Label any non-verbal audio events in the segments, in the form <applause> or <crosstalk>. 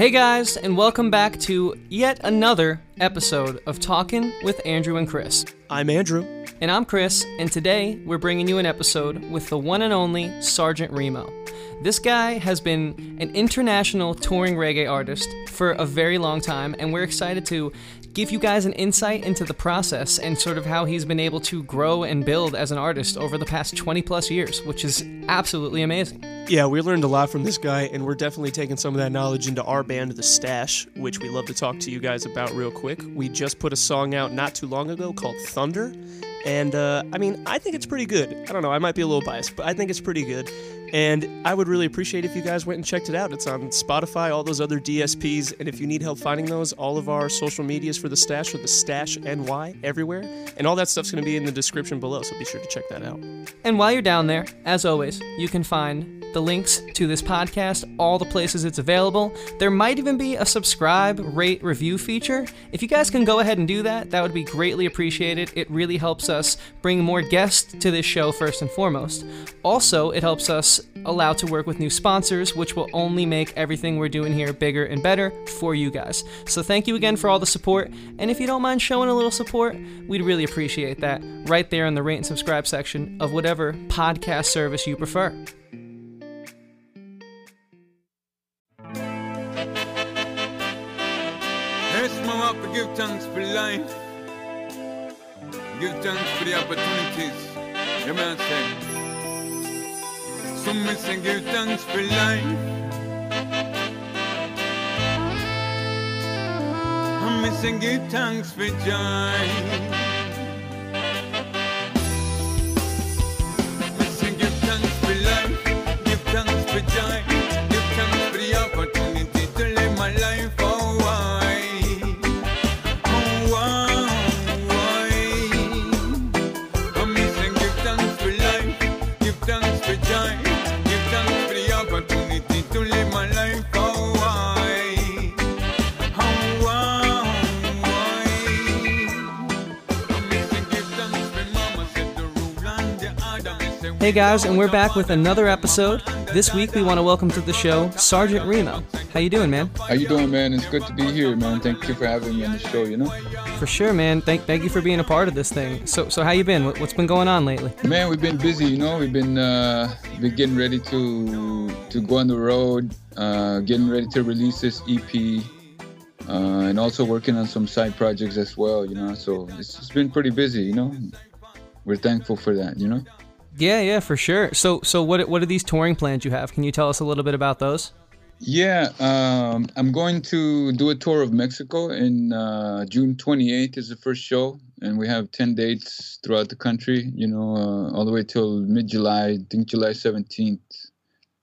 Hey guys, and welcome back to yet another episode of Talking with Andrew and Chris. I'm Andrew. And I'm Chris, and today we're bringing you an episode with the one and only Sergeant Remo. This guy has been an international touring reggae artist for a very long time, and we're excited to give you guys an insight into the process and sort of how he's been able to grow and build as an artist over the past 20 plus years, which is absolutely amazing. Yeah, we learned a lot from this guy, and we're definitely taking some of that knowledge into our band, The Stash, which we love to talk to you guys about real quick. We just put a song out not too long ago called Thunder, and uh, I mean, I think it's pretty good. I don't know, I might be a little biased, but I think it's pretty good. And I would really appreciate if you guys went and checked it out. It's on Spotify, all those other DSPs, and if you need help finding those, all of our social medias for the stash are the stash NY everywhere. And all that stuff's going to be in the description below, so be sure to check that out. And while you're down there, as always, you can find the links to this podcast, all the places it's available. There might even be a subscribe, rate, review feature. If you guys can go ahead and do that, that would be greatly appreciated. It really helps us bring more guests to this show, first and foremost. Also, it helps us allow to work with new sponsors, which will only make everything we're doing here bigger and better for you guys. So, thank you again for all the support. And if you don't mind showing a little support, we'd really appreciate that right there in the rate and subscribe section of whatever podcast service you prefer. give thanks for life. Give thanks for the opportunities. You Some may say give thanks for life. I may say give thanks for joy. Hey guys, and we're back with another episode. This week we want to welcome to the show Sergeant Remo. How you doing, man? How you doing, man? It's good to be here, man. Thank you for having me on the show. You know. For sure, man. Thank thank you for being a part of this thing. So so how you been? What, has been going on lately? Man, we've been busy. You know, we've been uh, been getting ready to to go on the road, uh, getting ready to release this EP. Uh, and also working on some side projects as well, you know. So it's, it's been pretty busy, you know. We're thankful for that, you know. Yeah, yeah, for sure. So, so what what are these touring plans you have? Can you tell us a little bit about those? Yeah, um, I'm going to do a tour of Mexico in uh, June 28th is the first show, and we have 10 dates throughout the country. You know, uh, all the way till mid-July. I think July 17th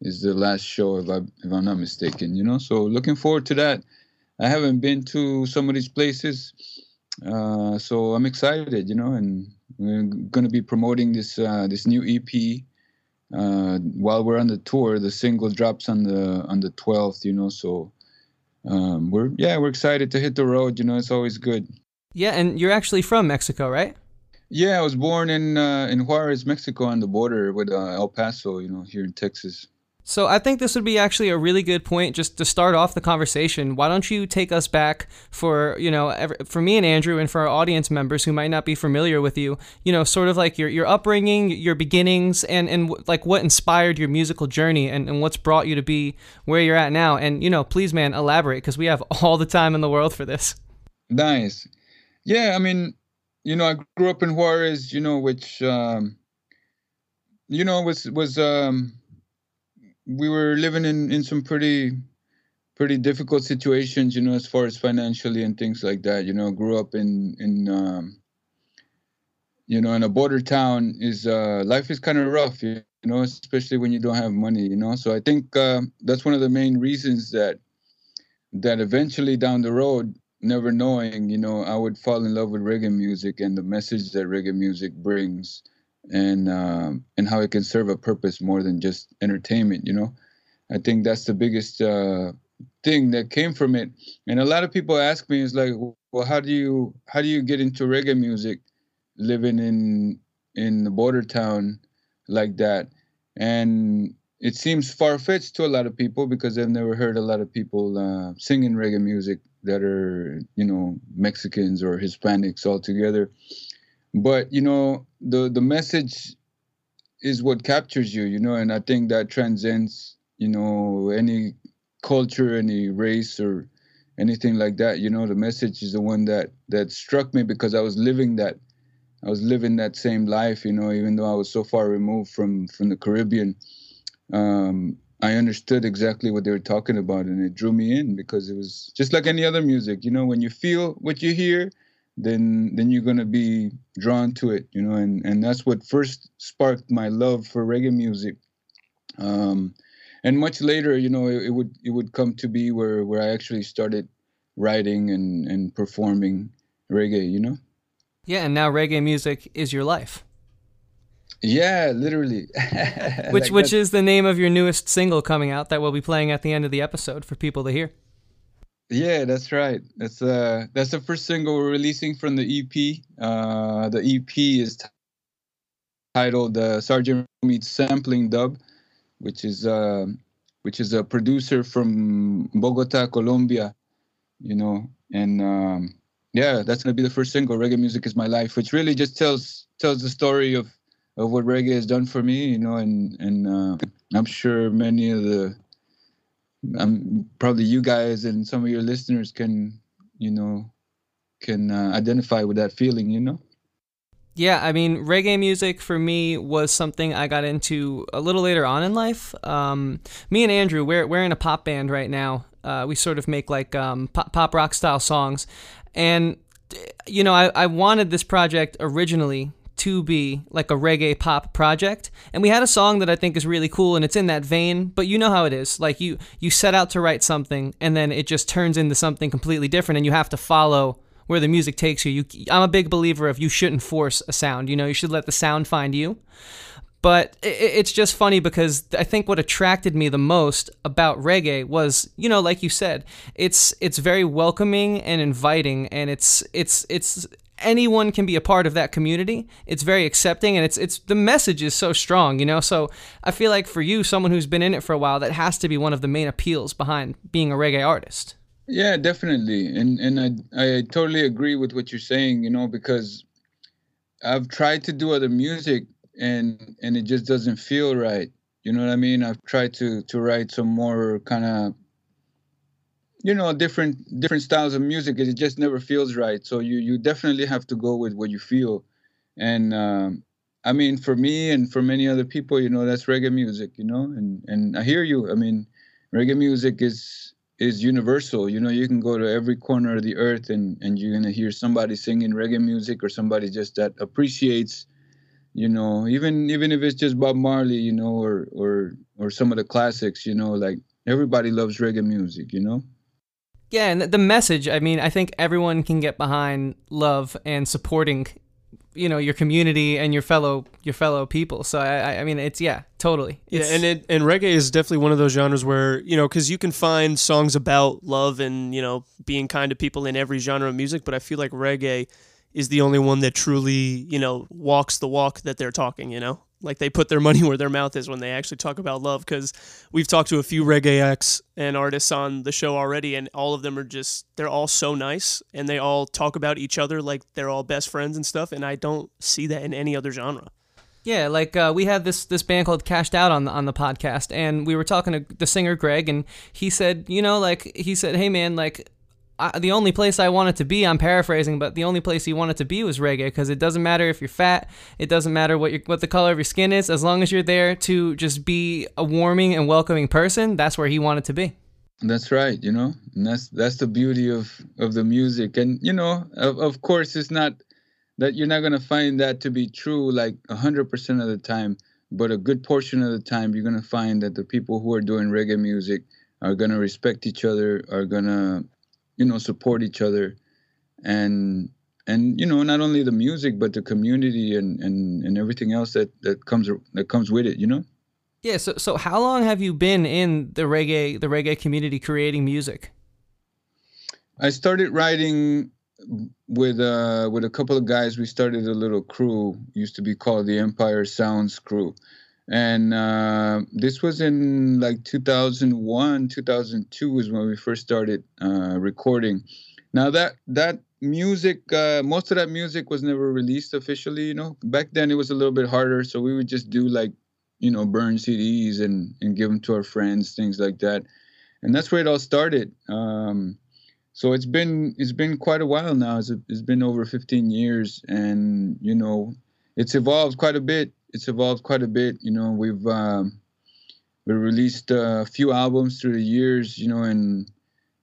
is the last show, if, I, if I'm not mistaken. You know, so looking forward to that. I haven't been to some of these places, uh, so I'm excited. You know, and we're going to be promoting this uh, this new EP uh, while we're on the tour. The single drops on the on the 12th, you know. So um, we're yeah we're excited to hit the road. You know, it's always good. Yeah, and you're actually from Mexico, right? Yeah, I was born in uh, in Juarez, Mexico, on the border with uh, El Paso. You know, here in Texas. So I think this would be actually a really good point just to start off the conversation. Why don't you take us back for, you know, for me and Andrew and for our audience members who might not be familiar with you, you know, sort of like your, your upbringing, your beginnings, and, and like what inspired your musical journey and, and what's brought you to be where you're at now. And, you know, please, man, elaborate because we have <laughs> all the time in the world for this. Nice. Yeah, I mean, you know, I grew up in Juarez, you know, which, um, you know, was, was, um, we were living in in some pretty pretty difficult situations, you know, as far as financially and things like that. You know, grew up in in um, you know in a border town is uh, life is kind of rough, you know, especially when you don't have money, you know. So I think uh, that's one of the main reasons that that eventually down the road, never knowing, you know, I would fall in love with reggae music and the message that reggae music brings and um, and how it can serve a purpose more than just entertainment. You know, I think that's the biggest uh, thing that came from it. And a lot of people ask me, is like, well, how do you how do you get into reggae music, living in in the border town like that? And it seems far fetched to a lot of people because they've never heard a lot of people uh, singing reggae music that are you know Mexicans or Hispanics all together. But you know the the message is what captures you, you know, and I think that transcends you know any culture, any race or anything like that. You know, the message is the one that that struck me because I was living that I was living that same life, you know, even though I was so far removed from from the Caribbean um, I understood exactly what they were talking about, and it drew me in because it was just like any other music. You know, when you feel what you hear, then then you're gonna be drawn to it. You know, and and that's what first sparked my love for reggae music. Um, and much later, you know, it, it would it would come to be where where I actually started writing and and performing reggae. You know. Yeah, and now reggae music is your life. Yeah, literally. <laughs> which like which is the name of your newest single coming out that we'll be playing at the end of the episode for people to hear. Yeah, that's right. That's uh that's the first single we're releasing from the EP. Uh the EP is t- titled uh, Sergeant Meets Sampling Dub, which is uh which is a producer from Bogota, Colombia, you know, and um yeah, that's gonna be the first single, Reggae Music is My Life, which really just tells tells the story of of what reggae has done for me, you know, and and uh, I'm sure many of the, I'm probably you guys and some of your listeners can, you know, can uh, identify with that feeling, you know. Yeah, I mean, reggae music for me was something I got into a little later on in life. Um, me and Andrew, we're we're in a pop band right now. Uh, we sort of make like um, pop, pop rock style songs, and you know, I, I wanted this project originally to be like a reggae pop project. And we had a song that i think is really cool and it's in that vein but you know how it is. Like you you set out to write something and then it just turns into something completely different and you have to follow where the music takes you. you i'm a big believer of you shouldn't force a sound you know you should let the sound find you. But it's just funny because I think what attracted me the most about reggae was, you know, like you said, it's it's very welcoming and inviting, and it's it's it's anyone can be a part of that community. It's very accepting and it's it's the message is so strong, you know. So I feel like for you, someone who's been in it for a while, that has to be one of the main appeals behind being a reggae artist. Yeah, definitely. And and I I totally agree with what you're saying, you know, because I've tried to do other music and and it just doesn't feel right. You know what I mean? I've tried to to write some more kind of you know different different styles of music it just never feels right. So you you definitely have to go with what you feel. And um, i mean for me and for many other people you know that's reggae music you know and and i hear you. I mean reggae music is is universal. You know you can go to every corner of the earth and and you're gonna hear somebody singing reggae music or somebody just that appreciates you know even even if it's just bob marley you know or or or some of the classics you know like everybody loves reggae music you know yeah, and the message, I mean, I think everyone can get behind love and supporting you know your community and your fellow your fellow people. So i i mean it's yeah totally. It's, yeah and it and reggae is definitely one of those genres where you know because you can find songs about love and you know being kind to people in every genre of music but i feel like reggae is the only one that truly you know walks the walk that they're talking you know like they put their money <laughs> where their mouth is when they actually talk about love because we've talked to a few reggae acts and artists on the show already and all of them are just they're all so nice and they all talk about each other like they're all best friends and stuff and i don't see that in any other genre. Yeah, like uh, we had this this band called Cashed Out on the on the podcast, and we were talking to the singer Greg, and he said, you know, like he said, hey man, like I, the only place I wanted to be, I'm paraphrasing, but the only place he wanted to be was reggae because it doesn't matter if you're fat, it doesn't matter what what the color of your skin is, as long as you're there to just be a warming and welcoming person. That's where he wanted to be. That's right, you know, and that's that's the beauty of of the music, and you know, of of course, it's not that you're not gonna find that to be true like hundred percent of the time, but a good portion of the time, you're gonna find that the people who are doing reggae music are gonna respect each other, are gonna you know support each other. And and you know not only the music but the community and and, and everything else that that comes that comes with it you know? Yeah so so how long have you been in the reggae the reggae community creating music? I started writing with uh with a couple of guys. We started a little crew. Used to be called the empire sounds crew and uh, this was in like 2001 2002 is when we first started uh, recording. Now that that music uh, most of that music was never released officially you know. Back then it was a little bit harder so we would just do like you know burn cds and and give them to our friends things like that. And that's where it all started. Um, so it's been it's been quite a while now. It's, it's been over 15 years and you know it's evolved quite a bit it's evolved quite a bit. You know, we've um, we released a few albums through the years. You know, and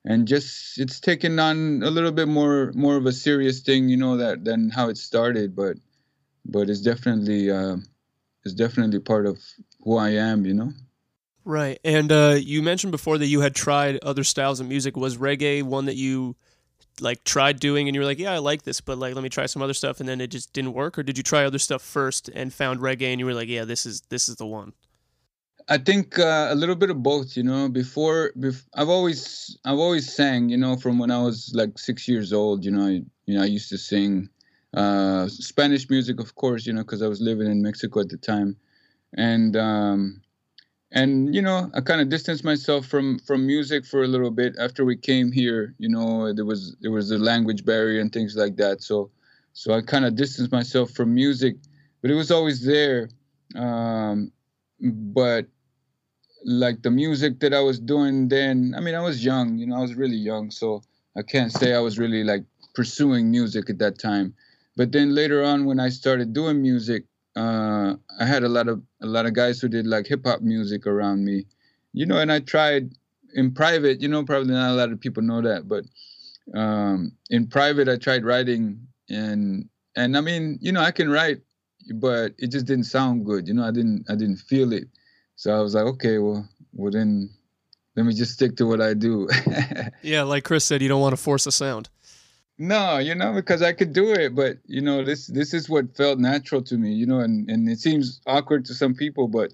and just it's taken on a little bit more more of a serious thing. You know that than how it started, but but it's definitely uh, it's definitely part of who I am. You know. Right, and uh, you mentioned before that you had tried other styles of music. Was reggae one that you like tried doing and you were like, yeah, I like this, but like let me try some other stuff and then it just didn't work or did you try other stuff first and found reggae and you were like, yeah, this is this is the one? I think uh, a little bit of both, you know. Before, bef- I've always, I've always sang, you know, from when I was like six years old. You know, I, you know, I used to sing uh, Spanish music, of course, you know, because I was living in Mexico at the time, and um, and you know i kind of distanced myself from from music for a little bit after we came here you know there was there was a language barrier and things like that. So so i kind of distanced myself from music but it was always there. Um, but like the music that i was doing then i mean i was young you know i was really young so i can't say i was really like pursuing music at that time. But then later on when i started doing music uh, I had a lot of a lot of guys who did like hip hop music around me, you know, and I tried in private. You know, probably not a lot of people know that, but um, in private, I tried writing, and and I mean, you know, I can write, but it just didn't sound good. You know, I didn't I didn't feel it, so I was like, okay, well, well then, let me just stick to what I do. <laughs> yeah, like Chris said, you don't want to force a sound. No, you know, because I could do it, but you know, this this is what felt natural to me, you know, and and it seems awkward to some people, but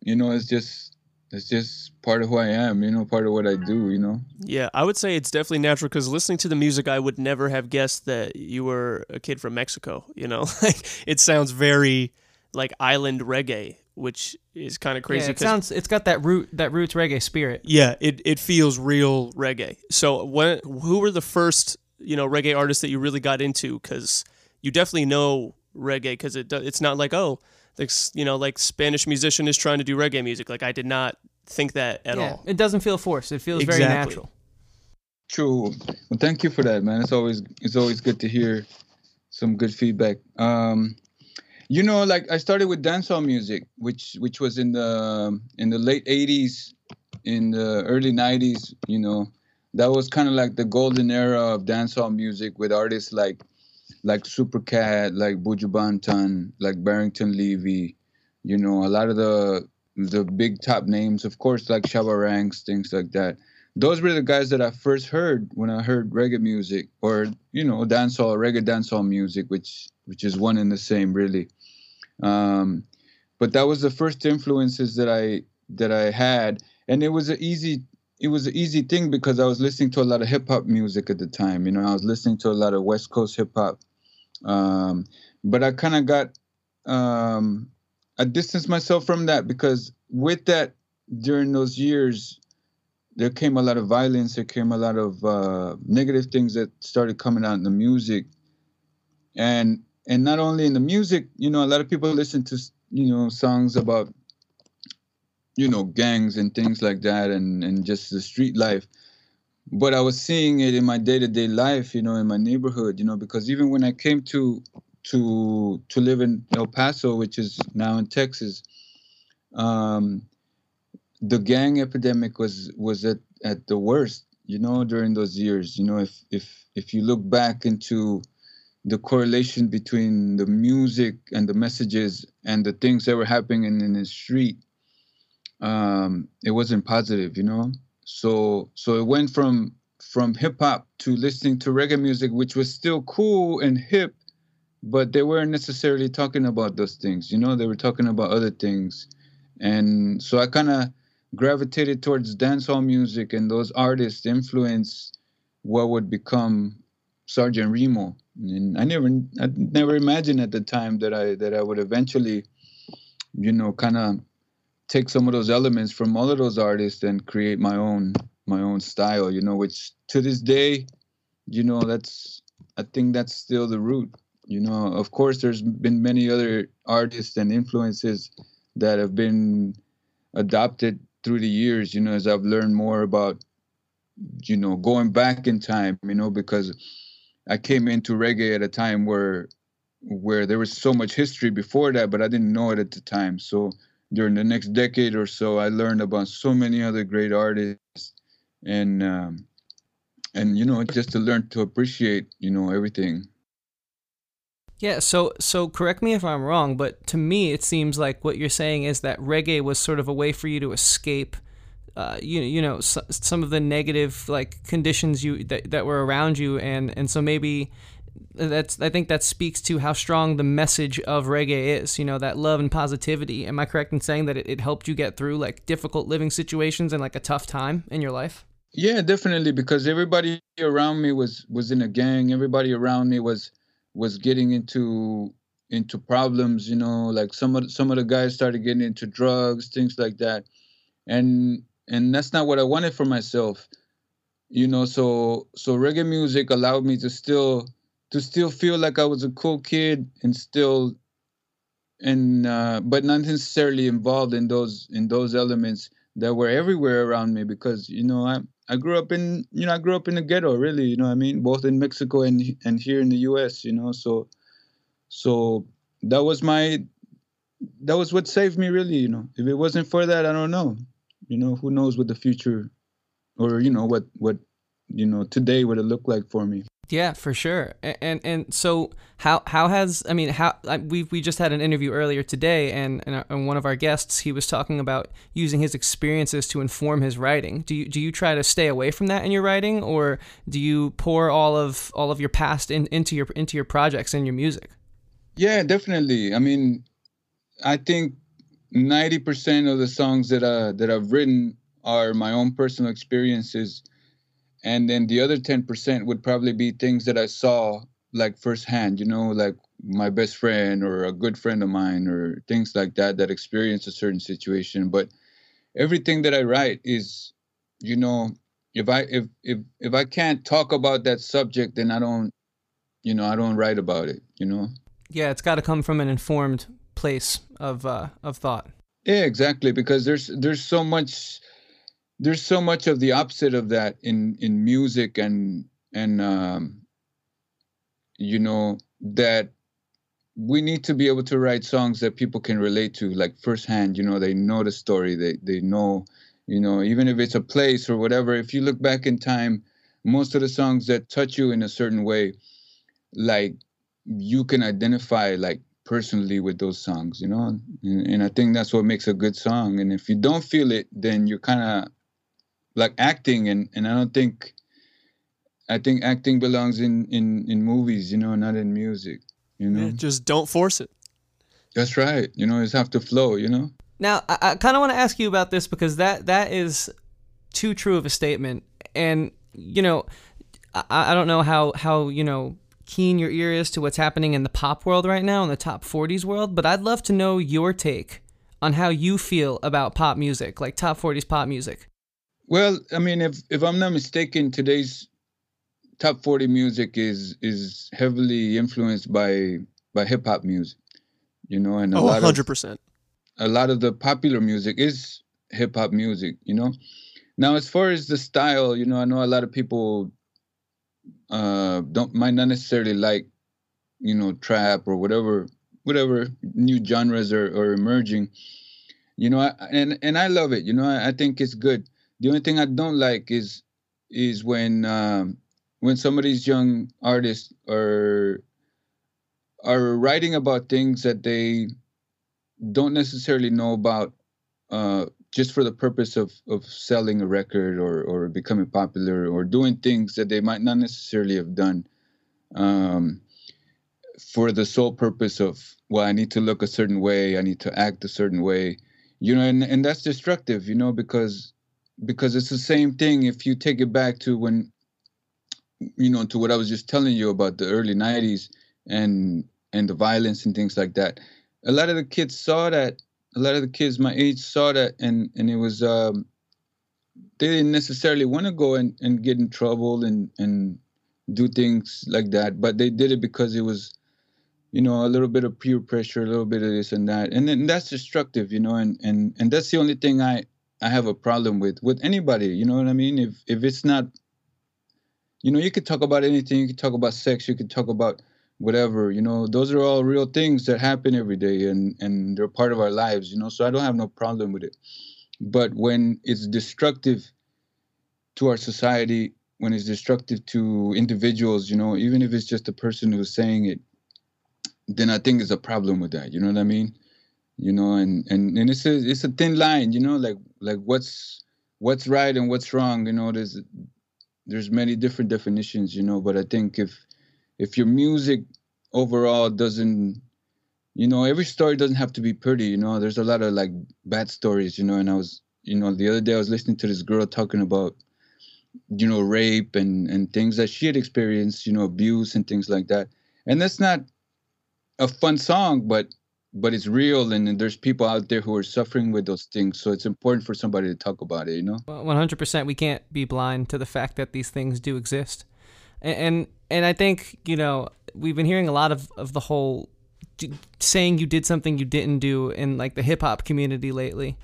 you know, it's just it's just part of who I am, you know, part of what I do, you know. Yeah, I would say it's definitely natural because listening to the music, I would never have guessed that you were a kid from Mexico. You know, <laughs> like it sounds very like island reggae, which is kind of crazy. Yeah, it sounds it's got that root that roots reggae spirit. Yeah, it it feels real reggae. So when who were the first you know reggae artists that you really got into because you definitely know reggae because it it's not like oh this you know like Spanish musician is trying to do reggae music like I did not think that at yeah, all. It doesn't feel forced. It feels exactly. very natural. True. Well, thank you for that, man. It's always it's always good to hear some good feedback. Um, you know, like I started with dancehall music, which which was in the in the late '80s, in the early '90s. You know, that was kind of like the golden era of dancehall music with artists like like Supercat, like Buju Banton, like Barrington Levy, you know, a lot of the the big top names, of course, like Shabba Ranks, things like that. Those were the guys that I first heard when I heard reggae music, or you know, dancehall, reggae dancehall music, which which is one and the same, really. Um, but that was the first influences that I that I had, and it was an easy it was an easy thing because I was listening to a lot of hip hop music at the time. You know, I was listening to a lot of West Coast hip hop. Um, but I kind of got, um, I distanced myself from that because with that, during those years, there came a lot of violence. There came a lot of uh, negative things that started coming out in the music, and and not only in the music. You know, a lot of people listen to you know songs about you know gangs and things like that and and just the street life. But i was seeing it in my day-to-day life you know in my neighborhood you know because even when i came to to to live in el paso which is now in texas um the gang epidemic was was at at the worst you know during those years. You know if if if you look back into the correlation between the music and the messages and the things that were happening in, in the street um, it wasn't positive, you know. So so it went from from hip hop to listening to reggae music, which was still cool and hip, but they weren't necessarily talking about those things, you know. They were talking about other things, and so I kind of gravitated towards dancehall music, and those artists influenced what would become Sergeant Remo. And I never I never imagined at the time that I that I would eventually you know, kind of take some of those elements from all of those artists and create my own my own style. You know, which to this day, you know, that's I think that's still the root. You know, of course, there's been many other artists and influences that have been adopted through the years. You know, as I've learned more about, you know, going back in time. You know, because I came into reggae at a time where where there was so much history before that, but I didn't know it at the time. So during the next decade or so, I learned about so many other great artists, and um, and you know, just to learn to appreciate, you know, everything. Yeah, so so correct me if I'm wrong, but to me it seems like what you're saying is that reggae was sort of a way for you to escape uh, you you know so, some of the negative like conditions you that, that were around you and and so maybe that's I think that speaks to how strong the message of reggae is. You know that love and positivity. Am I correct in saying that it, it helped you get through like difficult living situations and like a tough time in your life? Yeah, definitely. Because everybody around me was was in a gang. Everybody around me was was getting into into problems. You know, like some of some of the guys started getting into drugs, things like that, and and that's not what I wanted for myself. You know, so so reggae music allowed me to still to still feel like I was a cool kid and still and uh, but not necessarily involved in those in those elements that were everywhere around me because you know I I grew up in you know I grew up in the ghetto really you know I mean? Both in Mexico and and here in the U.S. you know? So so that was my that was what saved me really you know? If it wasn't for that I don't know. You know who knows what the future or you know what what you know today would have looked like for me yeah, for sure. And, and so how how has I mean how we we just had an interview earlier today, and, and, and one of our guests he was talking about using his experiences to inform his writing. Do you do you try to stay away from that in your writing, or do you pour all of all of your past in, into your into your projects and your music? Yeah, definitely. I mean, I think ninety percent of the songs that uh that I've written are my own personal experiences and then the other 10% would probably be things that i saw like firsthand you know like my best friend or a good friend of mine or things like that that experienced a certain situation. But everything that i write is you know if i if if if i can't talk about that subject then i don't you know i don't write about it you know? Yeah it's got to come from an informed place of uh of thought. Yeah exactly because there's there's so much there's so much of the opposite of that in in music and and um, you know that we need to be able to write songs that people can relate to like firsthand you know they know the story they they know you know even if it's a place or whatever. If you look back in time most of the songs that touch you in a certain way like you can identify like personally with those songs you know? And, and i think that's what makes a good song. And if you don't feel it then you're kind of like acting and and i don't think i think acting belongs in in in movies you know not in music you know? Yeah, just don't force it. That's right you know it's have to flow you know? Now i, I kind of want to ask you about this because that that is too true of a statement. And you know i, I don't know how how you know keen your ear is to what's happening in the pop world right now in the top 40s world but i'd love to know your take on how you feel about pop music like top 40s pop music well, I mean, if if I'm not mistaken, today's top 40 music is is heavily influenced by by hip hop music. You know, and a oh, lot 100%. Of, a lot of the popular music is hip hop music, you know. Now, as far as the style, you know, I know a lot of people uh don't might not necessarily like, you know, trap or whatever whatever new genres are, are emerging. You know, I, and and I love it. You know, I, I think it's good the only thing I don't like is is when um, when some of these young artists are are writing about things that they don't necessarily know about uh, just for the purpose of, of selling a record or, or becoming popular or doing things that they might not necessarily have done um, for the sole purpose of well i need to look a certain way i need to act a certain way you know and, and that's destructive you know because because it's the same thing if you take it back to when you know to what I was just telling you about the early 90s and and the violence and things like that. A lot of the kids saw that a lot of the kids my age saw that and and it was um they didn't necessarily want to go and, and get in trouble and and do things like that but they did it because it was you know a little bit of peer pressure a little bit of this and that. And then that's destructive you know and and and that's the only thing i i have a problem with with anybody you know what i mean? If if it's not you know you could talk about anything you could talk about sex you could talk about whatever you know? Those are all real things that happen every day and and they're part of our lives you know? So i don't have no problem with it. But when it's destructive to our society when it's destructive to individuals you know even if it's just a person who's saying it then i think there's a problem with that you know what i mean you know and and, and it's a it's a thin line you know like like what's what's right and what's wrong you know there's there's many different definitions you know but i think if if your music overall doesn't you know every story doesn't have to be pretty you know there's a lot of like bad stories you know and i was you know the other day i was listening to this girl talking about you know rape and and things that she had experienced you know abuse and things like that and that's not a fun song but but it's real and, and there's people out there who are suffering with those things so it's important for somebody to talk about it you know? 100% we can't be blind to the fact that these things do exist. And and, and i think you know we've been hearing a lot of, of the whole saying you did something you didn't do in like the hip-hop community lately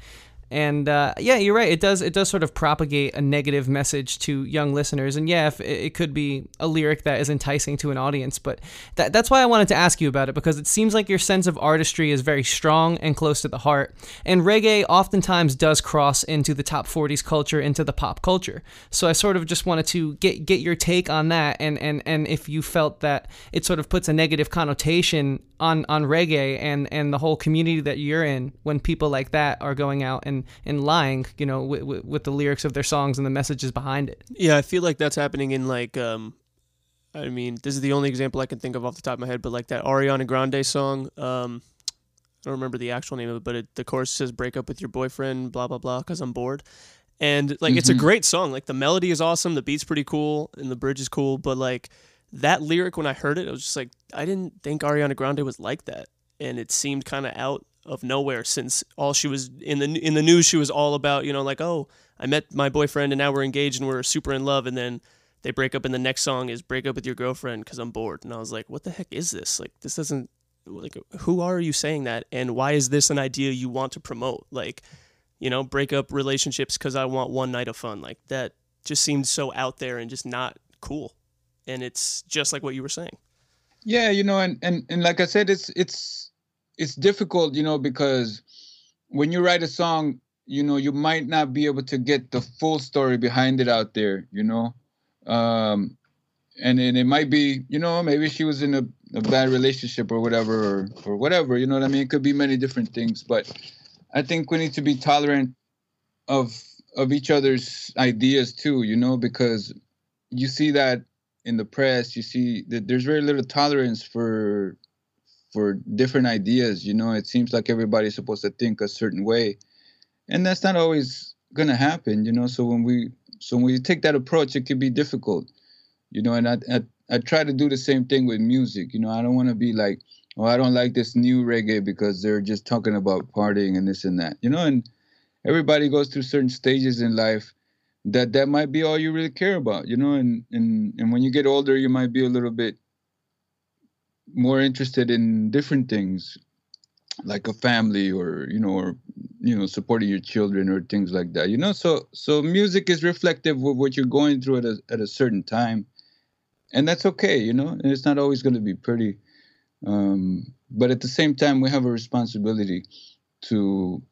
and uh, yeah, you're right. It does it does sort of propagate a negative message to young listeners. And yeah, if, it could be a lyric that is enticing to an audience. But that, that's why I wanted to ask you about it because it seems like your sense of artistry is very strong and close to the heart. And reggae oftentimes does cross into the top 40s culture, into the pop culture. So I sort of just wanted to get get your take on that, and and and if you felt that it sort of puts a negative connotation on on reggae and and the whole community that you're in when people like that are going out and and lying you know with, with, with the lyrics of their songs and the messages behind it Yeah, I feel like that's happening in like um I mean, this is the only example I can think of off the top of my head, but like that Ariana Grande song, um I don't remember the actual name of it, but it, the chorus says break up with your boyfriend, blah blah blah cuz I'm bored. And like it's a Mhm. great song. Like the melody is awesome, the beat's pretty cool, and the bridge is cool, but like that lyric when I heard it, I was just like I didn't think Ariana Grande was like that. And it seemed kind of out of nowhere since all she was in the in the news she was all about, you know, like, "Oh, I met my boyfriend and now we're engaged and we're super in love." And then they break up and the next song is break up with your girlfriend cuz I'm bored. And I was like, "What the heck is this? Like this doesn't like who are you saying that and why is this an idea you want to promote? Like, you know, break up relationships cuz I want one night of fun. Like that just seemed so out there and just not cool. And it's just like what you were saying. Yeah, you know, and and and like I said, it's it's it's difficult, you know, because when you write a song, you know, you might not be able to get the full story behind it out there, you know, um, and and it might be, you know, maybe she was in a, a bad relationship or whatever, or or whatever, you know what I mean? It could be many different things, but I think we need to be tolerant of of each other's ideas too, you know, because you see that in the press you see that there's very little tolerance for for different ideas you know? It seems like everybody's supposed to think a certain way and that's not always going to happen you know? So when we so when we take that approach it can be difficult you know? And I, I i try to do the same thing with music you know? I don't want to be like oh i don't like this new reggae because they're just talking about partying and this and that you know? And everybody goes through certain stages in life that that might be all you really care about you know and and and when you get older you might be a little bit more interested in different things like a family or you know or you know supporting your children or things like that you know? So so music is reflective of what you're going through at a, at a certain time and that's okay you know? And it's not always going to be pretty um but at the same time we have a responsibility to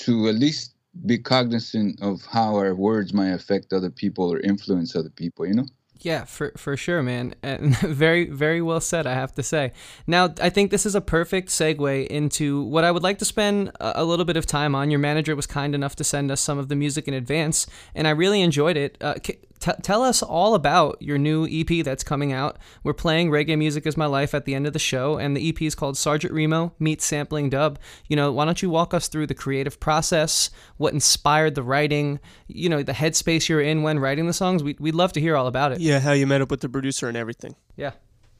to at least be cognizant of how our words might affect other people or influence other people you know Yeah, for for sure, man. <laughs> And very very well said, I have to say. Now, I think this is a perfect segue into what I would like to spend a, little bit of time on. Your manager was kind enough to send us some of the music in advance, and I really enjoyed it. Uh, t- tell us all about your new EP that's coming out. We're playing Reggae Music is My Life at the end of the show, and the EP is called Sergeant Remo Meets Sampling Dub. You know, why don't you walk us through the creative process, what inspired the writing, you know, the headspace you're in when writing the songs? We, we'd love to hear all about it. Yeah, how you met up with the producer and everything. Yeah.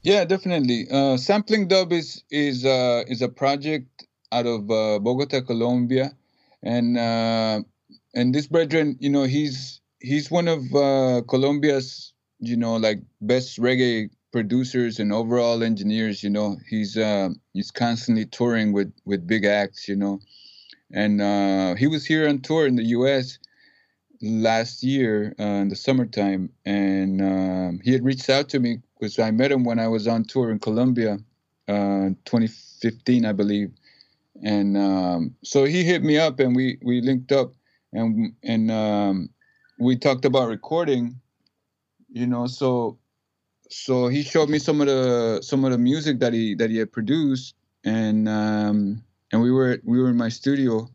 Yeah, definitely. Uh, Sampling Dub is is uh, is a project out of uh, Bogota, Colombia, and uh, and this brethren, you know, he's he's one of uh, Colombia's, you know, like best reggae producers and overall engineers. You know, he's uh, he's constantly touring with with big acts. You know, and uh, he was here on tour in the U.S. last year uh, in the summertime, and um, he had reached out to me because I met him when I was on tour in Colombia, uh, 2015, I believe, and um, so he hit me up and we we linked up and and um, we talked about recording, you know. So so he showed me some of the some of the music that he that he had produced, and um, and we were we were in my studio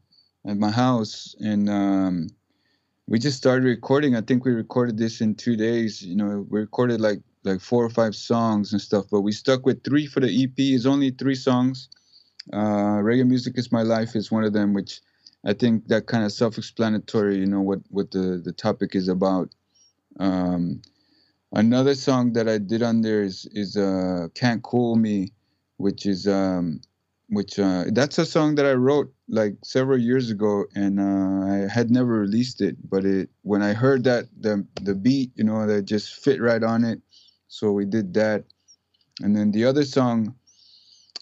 at my house, and um, we just started recording. I think we recorded this in two days. You know, we recorded like like four or five songs and stuff, but we stuck with three for the EP. It's only three songs. Uh, Reggae music is my life is one of them, which I think that kind of self-explanatory. You know what what the the topic is about. Um, another song that I did on there is is uh, "Can't Cool Me," which is um, which uh, that's a song that I wrote like several years ago, and uh, I had never released it. But it when I heard that the the beat, you know, that just fit right on it, so we did that. And then the other song,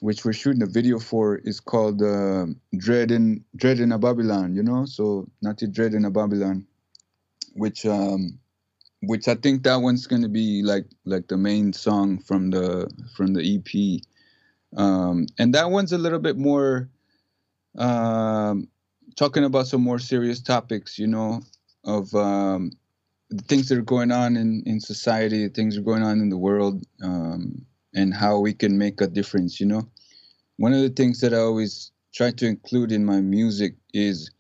which we're shooting a video for, is called uh, "Dread in Dread in a Babylon." You know, so not to Dread in a Babylon, which um, which I think that one's gonna be like like the main song from the from the EP, um, and that one's a little bit more um, talking about some more serious topics. You know, of um, the things that are going on in in society, things that are going on in the world, um, and how we can make a difference. You know, one of the things that I always try to include in my music is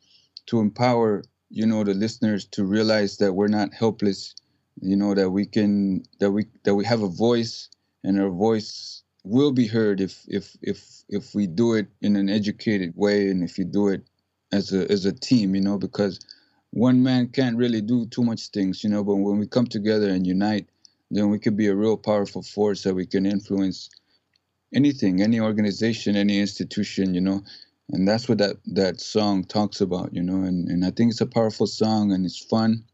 to empower you know the listeners to realize that we're not helpless you know that we can that we that we have a voice and our voice will be heard if if if if we do it in an educated way and if you do it as a as a team you know because one man can't really do too much things you know but when we come together and unite then we could be a real powerful force that we can influence anything any organization any institution you know? And that's what that that song talks about you know? And and i think it's a powerful song and it's fun.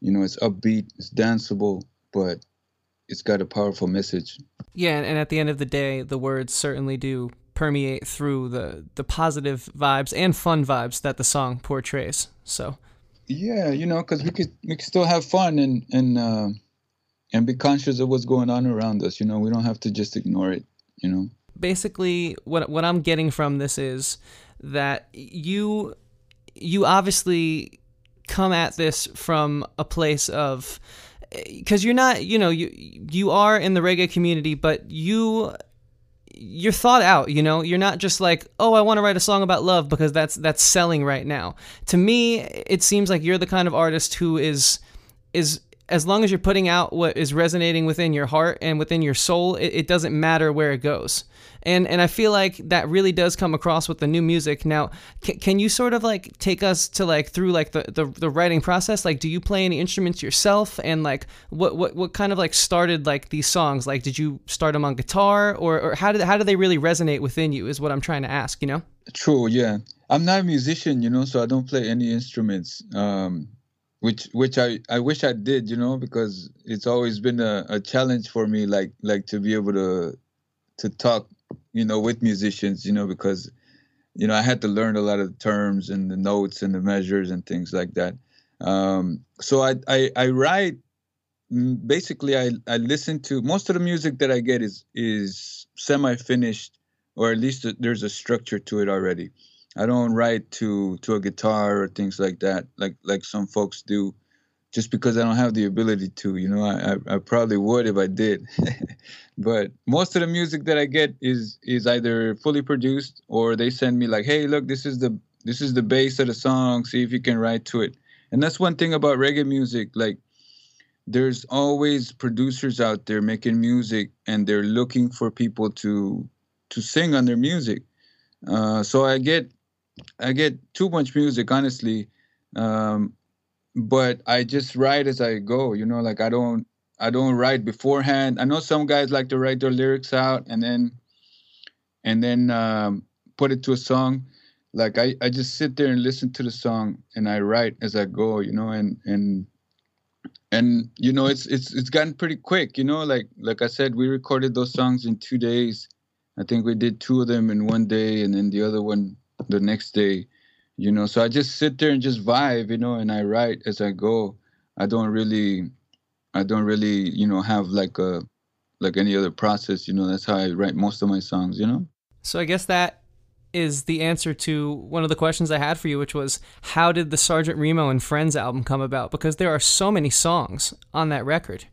You know it's upbeat it's danceable but it's got a powerful message. Yeah, and at the end of the day, the words certainly do permeate through the the positive vibes and fun vibes that the song portrays. So, yeah you know because we could we could still have fun and and uh, and be conscious of what's going on around us you know we don't have to just ignore it you know? Basically what what I'm getting from this is that you you obviously come at this from a place of because you're not you know you you are in the reggae community but you you're thought out you know? You're not just like oh i want to write a song about love because that's that's selling right now. To me it seems like you're the kind of artist who is is as long as you're putting out what is resonating within your heart and within your soul it, it doesn't matter where it goes. And and i feel like that really does come across with the new music. Now can, can you sort of like take us to like through like the, the the writing process? Like do you play any instruments yourself? And like what what what kind of like started like these songs? Like did you start them on guitar? Or or how did how do they really resonate within you is what i'm trying to ask you know? True, yeah. I'm not a musician, you know, so I don't play any instruments. Um, which which I, I wish I did, you know, because it's always been a, a challenge for me, like like to be able to to talk, you know, with musicians, you know, because you know I had to learn a lot of terms and the notes and the measures and things like that. Um, so I, I I write mm, basically I, I listen to most of the music that I get is is semi finished or at least there's a structure to it already. I don't write to to a guitar or things like that, like like some folks do, just because I don't have the ability to. You know, I I, I probably would if I did, <laughs> but most of the music that I get is is either fully produced or they send me like, hey, look, this is the this is the base of the song. See if you can write to it. And that's one thing about reggae music, like there's always producers out there making music and they're looking for people to to sing on their music. Uh, so I get I get too much music, honestly. Um, but I just write as I go. You know, like I don't I don't write beforehand. I know some guys like to write their lyrics out and then and then um, put it to a song like I, I just sit there and listen to the song and I write as I go, you know, and and and you know it's it's it's gotten pretty quick, you know, like like I said, we recorded those songs in two days. I think we did two of them in one day and then the other one the next day, you know. So I just sit there and just vibe, you know, and I write as I go. I don't really I don't really, you know, have like a like any other process, you know. That's how I write most of my songs, you know. So I guess that is the answer to one of the questions I had for you, which was how did the Sergeant Remo and Friends album come about? Because there are so many songs on that record.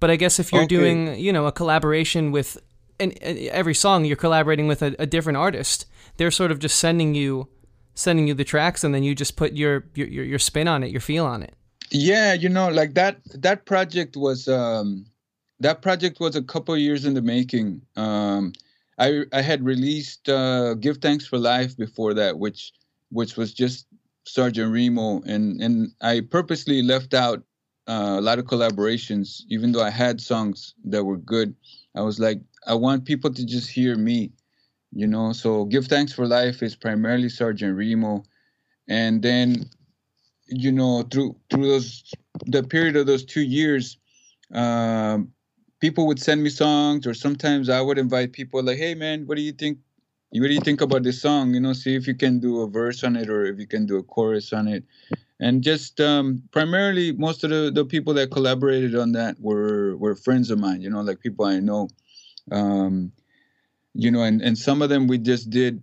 But I guess if you're okay. doing, you know, a collaboration with, and, every song you're collaborating with a, a, different artist, they're sort of just sending you, sending you the tracks, and then you just put your your your spin on it, your feel on it. Yeah, you know, like that that project was um, that project was a couple years in the making. Um, I I had released uh, "Give Thanks for Life" before that, which which was just Sergeant Remo, and and I purposely left out uh, a lot of collaborations, even though I had songs that were good. I was like, I want people to just hear me, you know. So "Give Thanks for Life" is primarily Sergeant Remo, and then, you know, through through those the period of those two years. Um, people would send me songs, or sometimes I would invite people like, "Hey, man, what do you think? What do you think about this song? You know, see if you can do a verse on it, or if you can do a chorus on it." And just um, primarily, most of the, the people that collaborated on that were were friends of mine. You know, like people I know. Um, you know, and and some of them we just did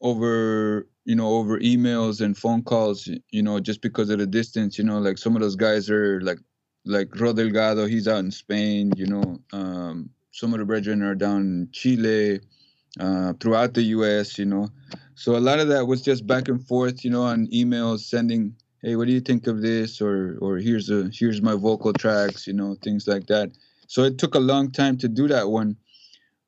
over you know over emails and phone calls you know just because of the distance you know like some of those guys are like like Ro Delgado, he's out in Spain, you know. Um, some of the brethren are down in Chile, uh, throughout the US, you know. So a lot of that was just back and forth, you know, on emails, sending, hey, what do you think of this? Or or here's a here's my vocal tracks, you know, things like that. So it took a long time to do that one.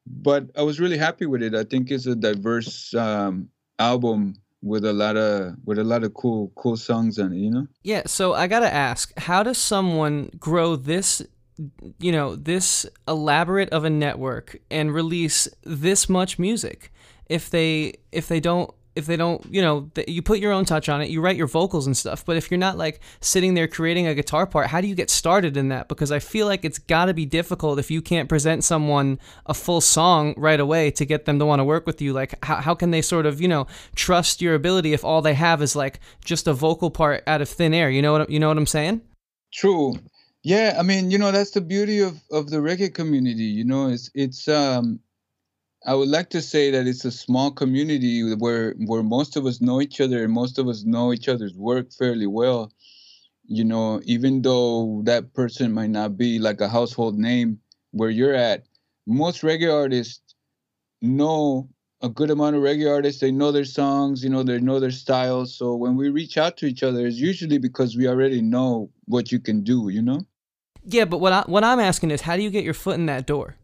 But I was really happy with it. I think it's a diverse um, album with a lot of with a lot of cool cool songs on it you know yeah so i gotta ask how does someone grow this you know this elaborate of a network and release this much music if they if they don't if they don't, you know, you put your own touch on it, you write your vocals and stuff. But if you're not like sitting there creating a guitar part, how do you get started in that? Because I feel like it's got to be difficult if you can't present someone a full song right away to get them to want to work with you. Like, how, how can they sort of, you know, trust your ability if all they have is like just a vocal part out of thin air? You know what you know what I'm saying? True. Yeah, I mean, you know, that's the beauty of of the reggae community. You know, it's it's um I would like to say that it's a small community where where most of us know each other and most of us know each other's work fairly well. You know, even though that person might not be like a household name where you're at, most reggae artists know a good amount of reggae artists. They know their songs, you know, they know their styles. So when we reach out to each other, it's usually because we already know what you can do, you know? Yeah, but what I, what I'm asking is, how do you get your foot in that door?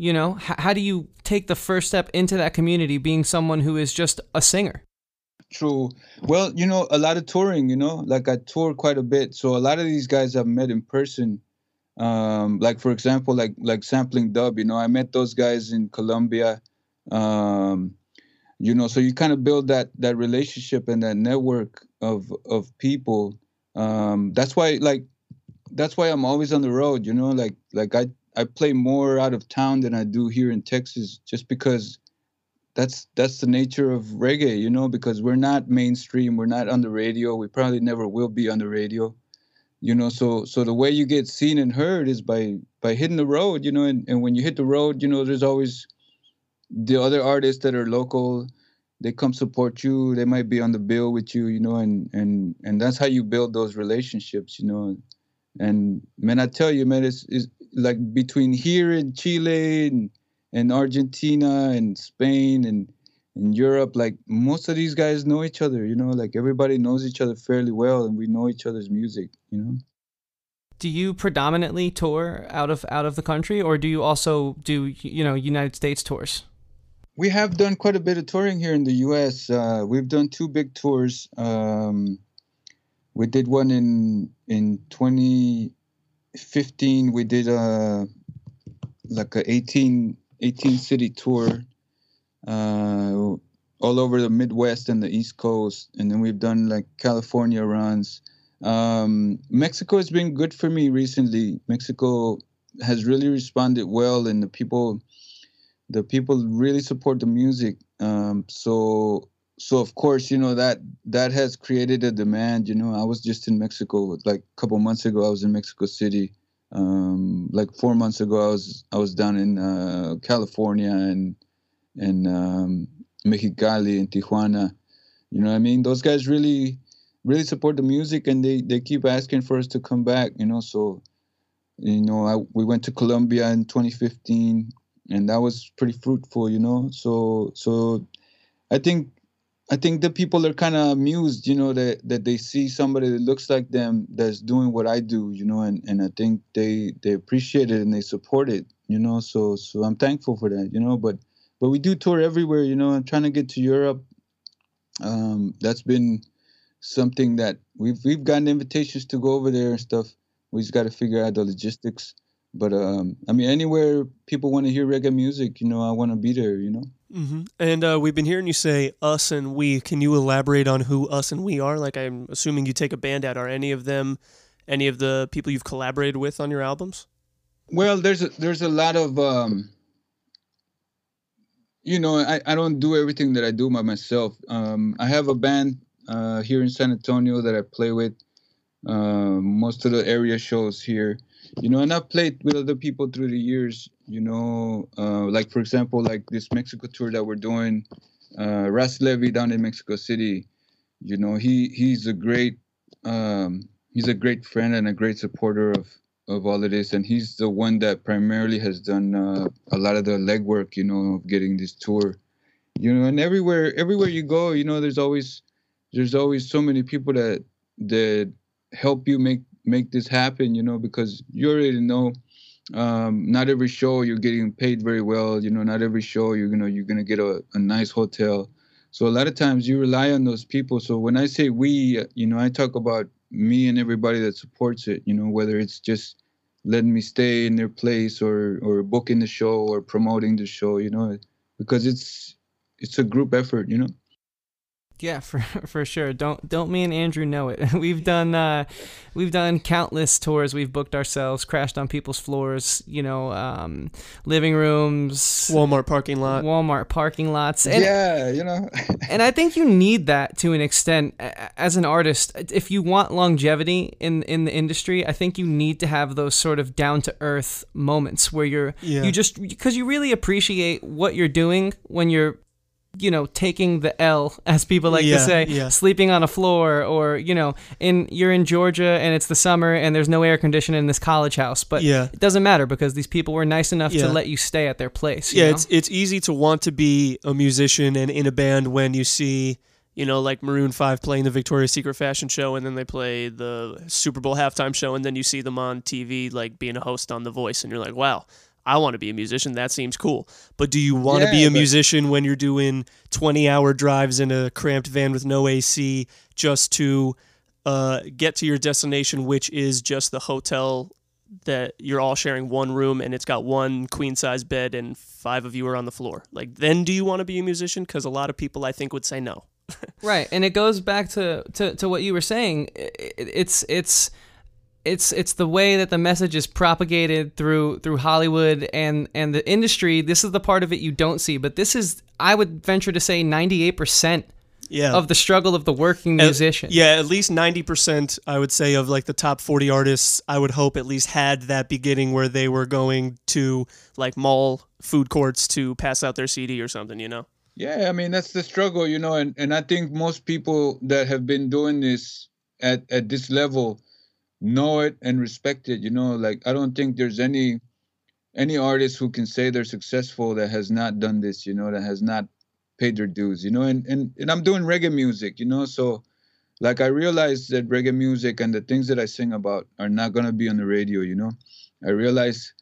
You know, H- how do you take the first step into that community being someone who is just a singer? True. Well, you know, a lot of touring, you know, like I tour quite a bit. So a lot of these guys I've met in person. Um, like for example, like like sampling dub, you know, I met those guys in Colombia. Um, you know, so you kind of build that that relationship and that network of of people. Um, that's why like that's why I'm always on the road, you know, like like I I play more out of town than I do here in Texas, just because that's that's the nature of reggae, you know. Because we're not mainstream, we're not on the radio. We probably never will be on the radio, you know. So so the way you get seen and heard is by by hitting the road, you know. And and when you hit the road, you know, there's always the other artists that are local. They come support you. They might be on the bill with you, you know, and and and that's how you build those relationships, you know. And man, I tell you, man, it's, it's like between here in Chile and, and Argentina and Spain and in Europe, like most of these guys know each other, you know, like everybody knows each other fairly well and we know each other's music, you know. Do you predominantly tour out of out of the country or do you also do you know United States tours? We have done quite a bit of touring here in the US. Uh, we've done two big tours. Um, we did one in in 20 15 we did a like a 18 18 city tour uh, all over the Midwest and the East Coast, and then we've done like California runs. Um, Mexico has been good for me recently. Mexico has really responded well, and the people, the people really support the music. Um, so, so of course, you know that that has created a demand. You know, I was just in Mexico like a couple months ago. I was in Mexico City. Um, like four months ago, I was I was down in uh, California and and um, Mexicali and Tijuana. You know I mean? Those guys really really support the music and they they keep asking for us to come back, you know, so you know, I, we went to Colombia in 2015 and that was pretty fruitful, you know. So so I think I think the people are kind of amused, you know, that that they see somebody that looks like them that's doing what I do, you know, and and I think they they appreciate it and they support it, you know. So so I'm thankful for that, you know, but but we do tour everywhere. You know, I'm trying to get to Europe. Um, that's been something that we've we've gotten invitations to go over there and stuff. We just got to figure out the logistics. But um, I mean, anywhere people want to hear reggae music, you know, I want to be there. You know. Mm-hmm. And uh, we've been hearing you say "us" and "we." Can you elaborate on who "us" and "we" are? Like, I'm assuming you take a band out. Are any of them, any of the people you've collaborated with on your albums? Well, there's a, there's a lot of um, you know, I, I don't do everything that I do by myself. Um, I have a band uh, here in San Antonio that I play with uh, most of the area shows here. You know, and I've played with other people through the years. You know, uh, like for example, like this Mexico tour that we're doing, uh, Ras Levy down in Mexico City. You know, he he's a great um, he's a great friend and a great supporter of of all of this, and he's the one that primarily has done uh, a lot of the legwork, you know, of getting this tour. You know, and everywhere, everywhere you go, you know, there's always, there's always so many people that that help you make make this happen. You know, because you already know, um, not every show you're getting paid very well. You know, not every show you're gonna you're gonna get a, a nice hotel. So a lot of times you rely on those people. So when I say we, you know, I talk about me and everybody that supports it. You know, whether it's just letting me stay in their place or or booking the show or promoting the show you know because it's it's a group effort you know yeah, <laughs> for for sure. Don't don't me and Andrew know it. <laughs> We've done uh, we've done countless tours. We've booked ourselves, crashed on people's floors. You know, um, living rooms, Walmart parking lot, Walmart parking lots. And, yeah, you know. <laughs> and I think you need that to an extent as an artist. If you want longevity in in the industry, I think you need to have those sort of down to earth moments where you're yeah. you just because you really appreciate what you're doing when you're you know, taking the L, as people like yeah, to say, yeah. sleeping on a floor, or you know, in you're in Georgia and it's the summer and there's no air conditioning in this college house, but yeah. it doesn't matter because these people were nice enough yeah. to let you stay at their place. yeah, know? it's it's easy to want to be a musician and in a band when you see. You know, like Maroon 5 playing the Victoria's Secret fashion show, and then they play the Super Bowl halftime show, and then you see them on TV, like being a host on The Voice, and you're like, wow, I want to be a musician. That seems cool. But do you want yeah, to be a musician when you're doing 20 hour drives in a cramped van with no AC just to uh, get to your destination, which is just the hotel that you're all sharing one room and it's got one queen size bed and five of you are on the floor? Like, then do you want to be a musician? Because a lot of people, I think, would say no. <laughs> right, and it goes back to, to, to what you were saying. It, it's it's it's it's the way that the message is propagated through through Hollywood and and the industry. This is the part of it you don't see, but this is I would venture to say 98% Yeah. of the struggle of the working musician. Yeah, at least 90%, I would say, of like the top 40 artists, I would hope at least had that beginning where they were going to like mall food courts to pass out their CD or something, you know? Yeah, I mean that's the struggle, you know, and, and I think most people that have been doing this at, at this level know it and respect it, you know, like I don't think there's any any artist who can say they're successful that has not done this, you know, that has not paid their dues, you know, and, and, and I'm doing reggae music, you know, so like I realized that reggae music and the things that I sing about are not gonna be on the radio, you know. I realized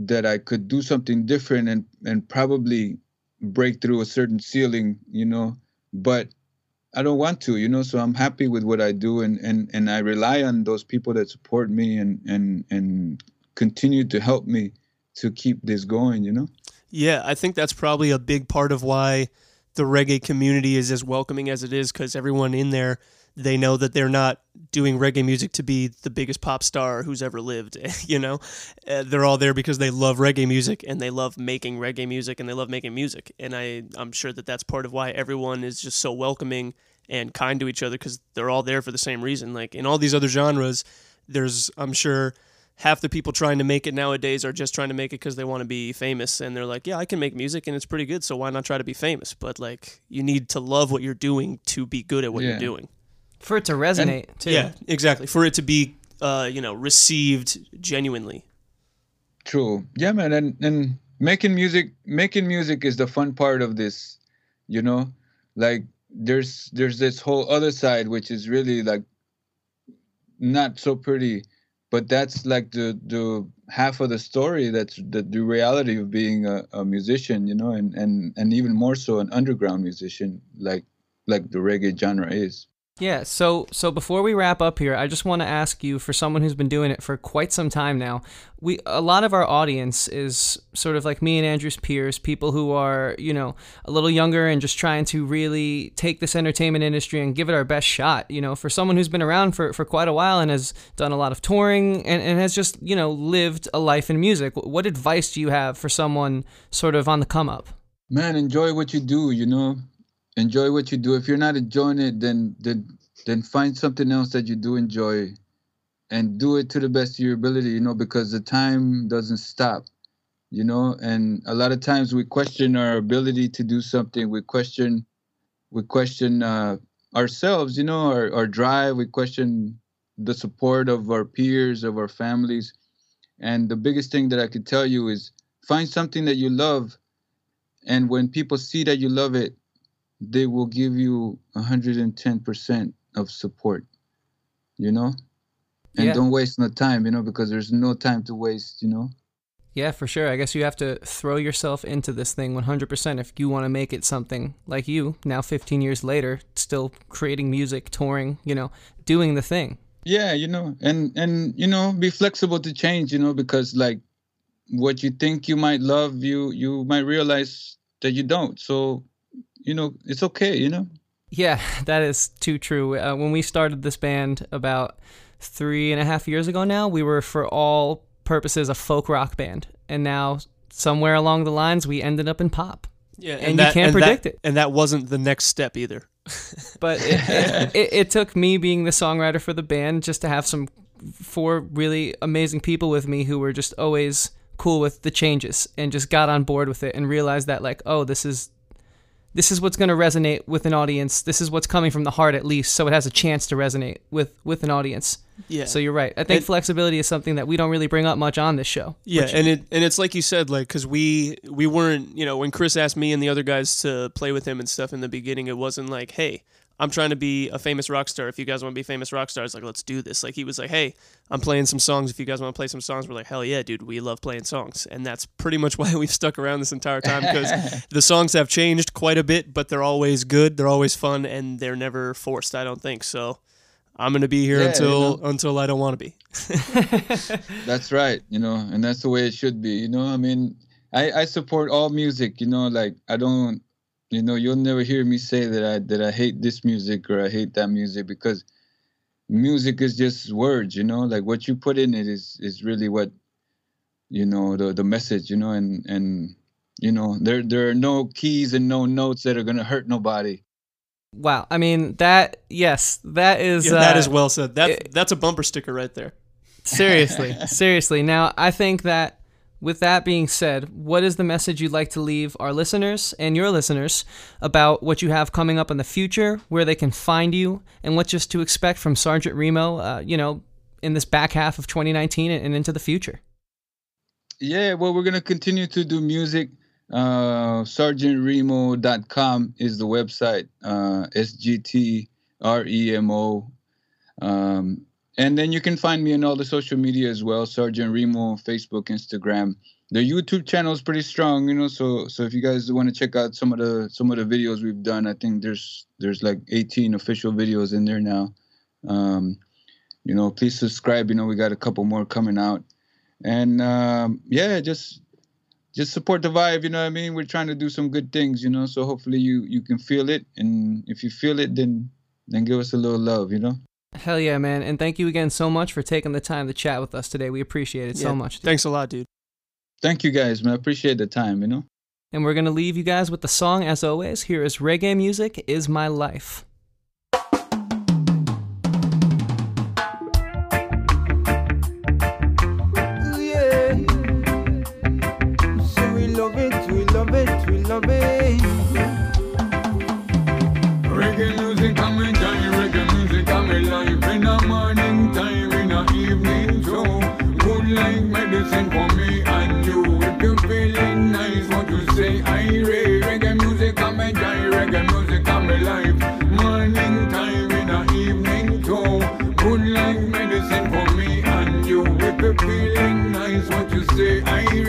that I could do something different and and probably break through a certain ceiling, you know, but I don't want to, you know, so I'm happy with what I do and and and I rely on those people that support me and and and continue to help me to keep this going, you know. Yeah, I think that's probably a big part of why the reggae community is as welcoming as it is because everyone in there they know that they're not doing reggae music to be the biggest pop star who's ever lived <laughs> you know? Uh, they're all there because they love reggae music and they love making reggae music and they love making music. And i i'm sure that that's part of why everyone is just so welcoming and kind to each other because they're all there for the same reason. Like in all these other genres there's i'm sure half the people trying to make it nowadays are just trying to make it because they want to be famous. And they're like yeah i can make music and it's pretty good so why not try to be famous? But like you need to love what you're doing to be good at what Yeah. you're doing For it to resonate, too. yeah exactly for it to be uh, you know received genuinely True. Yeah, man, and and making music, making music is the fun part of this. You know, like there's there's this whole other side which is really like not so pretty, but that's like the the half of the story. That's the, the reality of being a, a musician. You know, and and and even more so an underground musician, like like the reggae genre is. Yeah, so so before we wrap up here, I just want to ask you for someone who's been doing it for quite some time now. We a lot of our audience is sort of like me and Andrew's peers, people who are, you know, a little younger and just trying to really take this entertainment industry and give it our best shot. You know, for someone who's been around for, for quite a while and has done a lot of touring and, and has just, you know, lived a life in music. What advice do you have for someone sort of on the come up? man enjoy what you do you know enjoy what you do. If you're not enjoying it then then then find something else that you do enjoy and do it to the best of your ability you know because the time doesn't stop you know? And a lot of times we question our ability to do something. We question we question uh, ourselves you know our, our drive. We question the support of our peers of our families. And the biggest thing that i could tell you is find something that you love. And when people see that you love it they will give you 110% of support you know and Yeah. don't waste no time you know because there's no time to waste you know Yeah, for sure. I guess you have to throw yourself into this thing 100% if you want to make it something like you, now 15 years later, still creating music, touring, you know, doing the thing. yeah you know and and you know be flexible to change you know because like what you think you might love you you might realize that you don't so you know it's okay you know Yeah, <laughs> that is too true. Uh, when we started this band about three and a half years ago now, we were for all purposes a folk rock band. And now, somewhere along the lines, we ended up in pop. yeah And you can't predict that, it. and that wasn't the next step either <laughs> but it, it, it, it took me being the songwriter for the band just to have some four really amazing people with me who were just always cool with the changes and just got on board with it and realized that like oh this is this is what's going to resonate with an audience. This is what's coming from the heart at least so it has a chance to resonate with with an audience. Yeah. So you're right. I think flexibility is something that we don't really bring up much on this show. Yeah, which- and it and it's like you said, like because we we weren't, you know, when Chris asked me and the other guys to play with him and stuff in the beginning, it wasn't like, hey, I'm trying to be a famous rock star. If you guys want to be famous rock stars, like let's do this. Like he was like, hey, I'm playing some songs. If you guys want to play some songs, we're like, hell yeah, dude, we love playing songs, and that's pretty much <laughs> why we've stuck around this entire time because <laughs> the songs have changed quite a bit, but they're always good, they're always fun, and they're never forced. I don't think so. I'm gonna be here Yeah, you until know. until I don't want to be. <laughs> That's right, you know, and that's the way it should be. You know, I mean, I I support all music. You know, like I don't, you know, you'll never hear me say that I that I hate this music or I hate that music because music is just words. You know, like what you put in it is is really what, you know, the the message. You know, and and you know, there there are no keys and no notes that are gonna hurt nobody. wow i mean that yes that is Yeah, that uh, is well said. That it- that's a bumper sticker right there. seriously seriously now i think that with that being said what is the message you'd like to leave our listeners and your listeners about what you have coming up in the future where they can find you and what just to expect from sergeant remo uh, you know in this back half of 2019 and, into the future Yeah, well, we're gonna continue to do music. Uh, SergeantRemo.com is the website. Uh, S G T R E M O. Um, and then you can find me on all the social media as well. Sergeant Remo, Facebook, Instagram. The YouTube channel is pretty strong, you know. So, so if you guys want to check out some of the some of the videos we've done, I think there's there's like 18 official videos in there now. Um, you know, please subscribe. You know, we got a couple more coming out and um, yeah, just just support the vibe. You know what I mean? We're trying to do some good things. You know, so hopefully you you can feel it, and if you feel it, then then give us a little love. You know. Hell yeah, man. And thank you again so much for taking the time to chat with us today. We appreciate it Yeah, so much. dude. Thanks a lot, dude. Thank you guys, man. I appreciate the time. You know. And we're going to leave you guys with the song as always. Here is Reggae Music is My Life. What you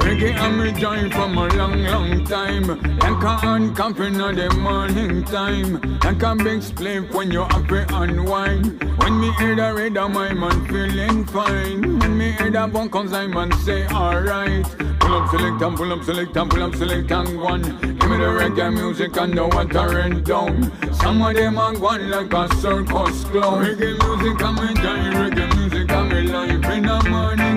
Reggae I'm a joy from a long, long time. Like a hand camping in the morning time. Like a big spliff when you're happy unwind When me hear the rhythm, I'm on feeling fine. When me hear the bone comes, I'm on say alright. Pull up, select and pull up, select and pull up, select and one Give me the reggae music and the watering down. Some of them are going like a circus clown. Reggae music, I'm enjoying reggae music, I'm alive In the morning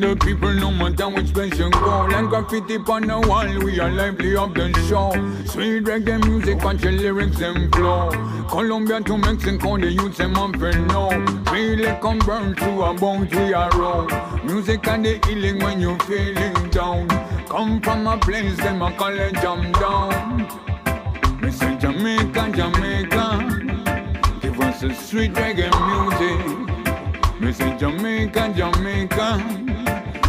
the and the people no matter which place you go. Like graffiti on the wall, we are lively up the show. Sweet reggae music, watch your lyrics and flow. Colombia to Mexico, the youths them up and know. Feel it come burn through a boat we are roll Music and the healing when you feeling down. Come from a place, them a call it jam down. Me say Jamaica, Jamaica Give us a sweet reggae music. Me say Jamaica, Jamaica,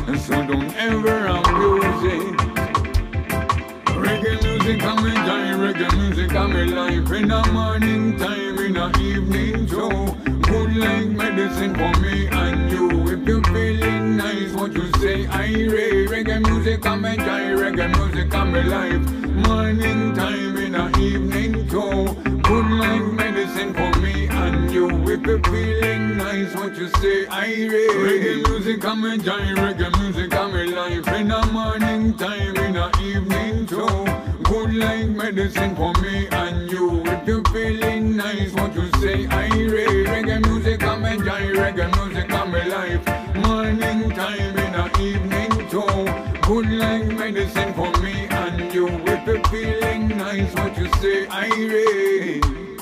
and so don't ever abuse it. Reggae music, I'm enjoying reggae music, I'm alive in the morning time, in the evening too. Good like medicine for me and you. If you're feeling nice, what you say, I rave. Reggae music, I'm enjoying reggae music, I'm alive. Morning time, in the evening too. Good like medicine for me and you. If you feeling nice, what you say, I rave. Reggae music, I'm enjoying reggae music, I'm alive. In the morning time, in the evening too. Good like medicine for me and you. If you feeling nice, what you say, I rave. Reggae music, I'm enjoying reggae music, I'm alive. Morning time, Good like medicine for me and you. If you feeling nice, what you say, I rave.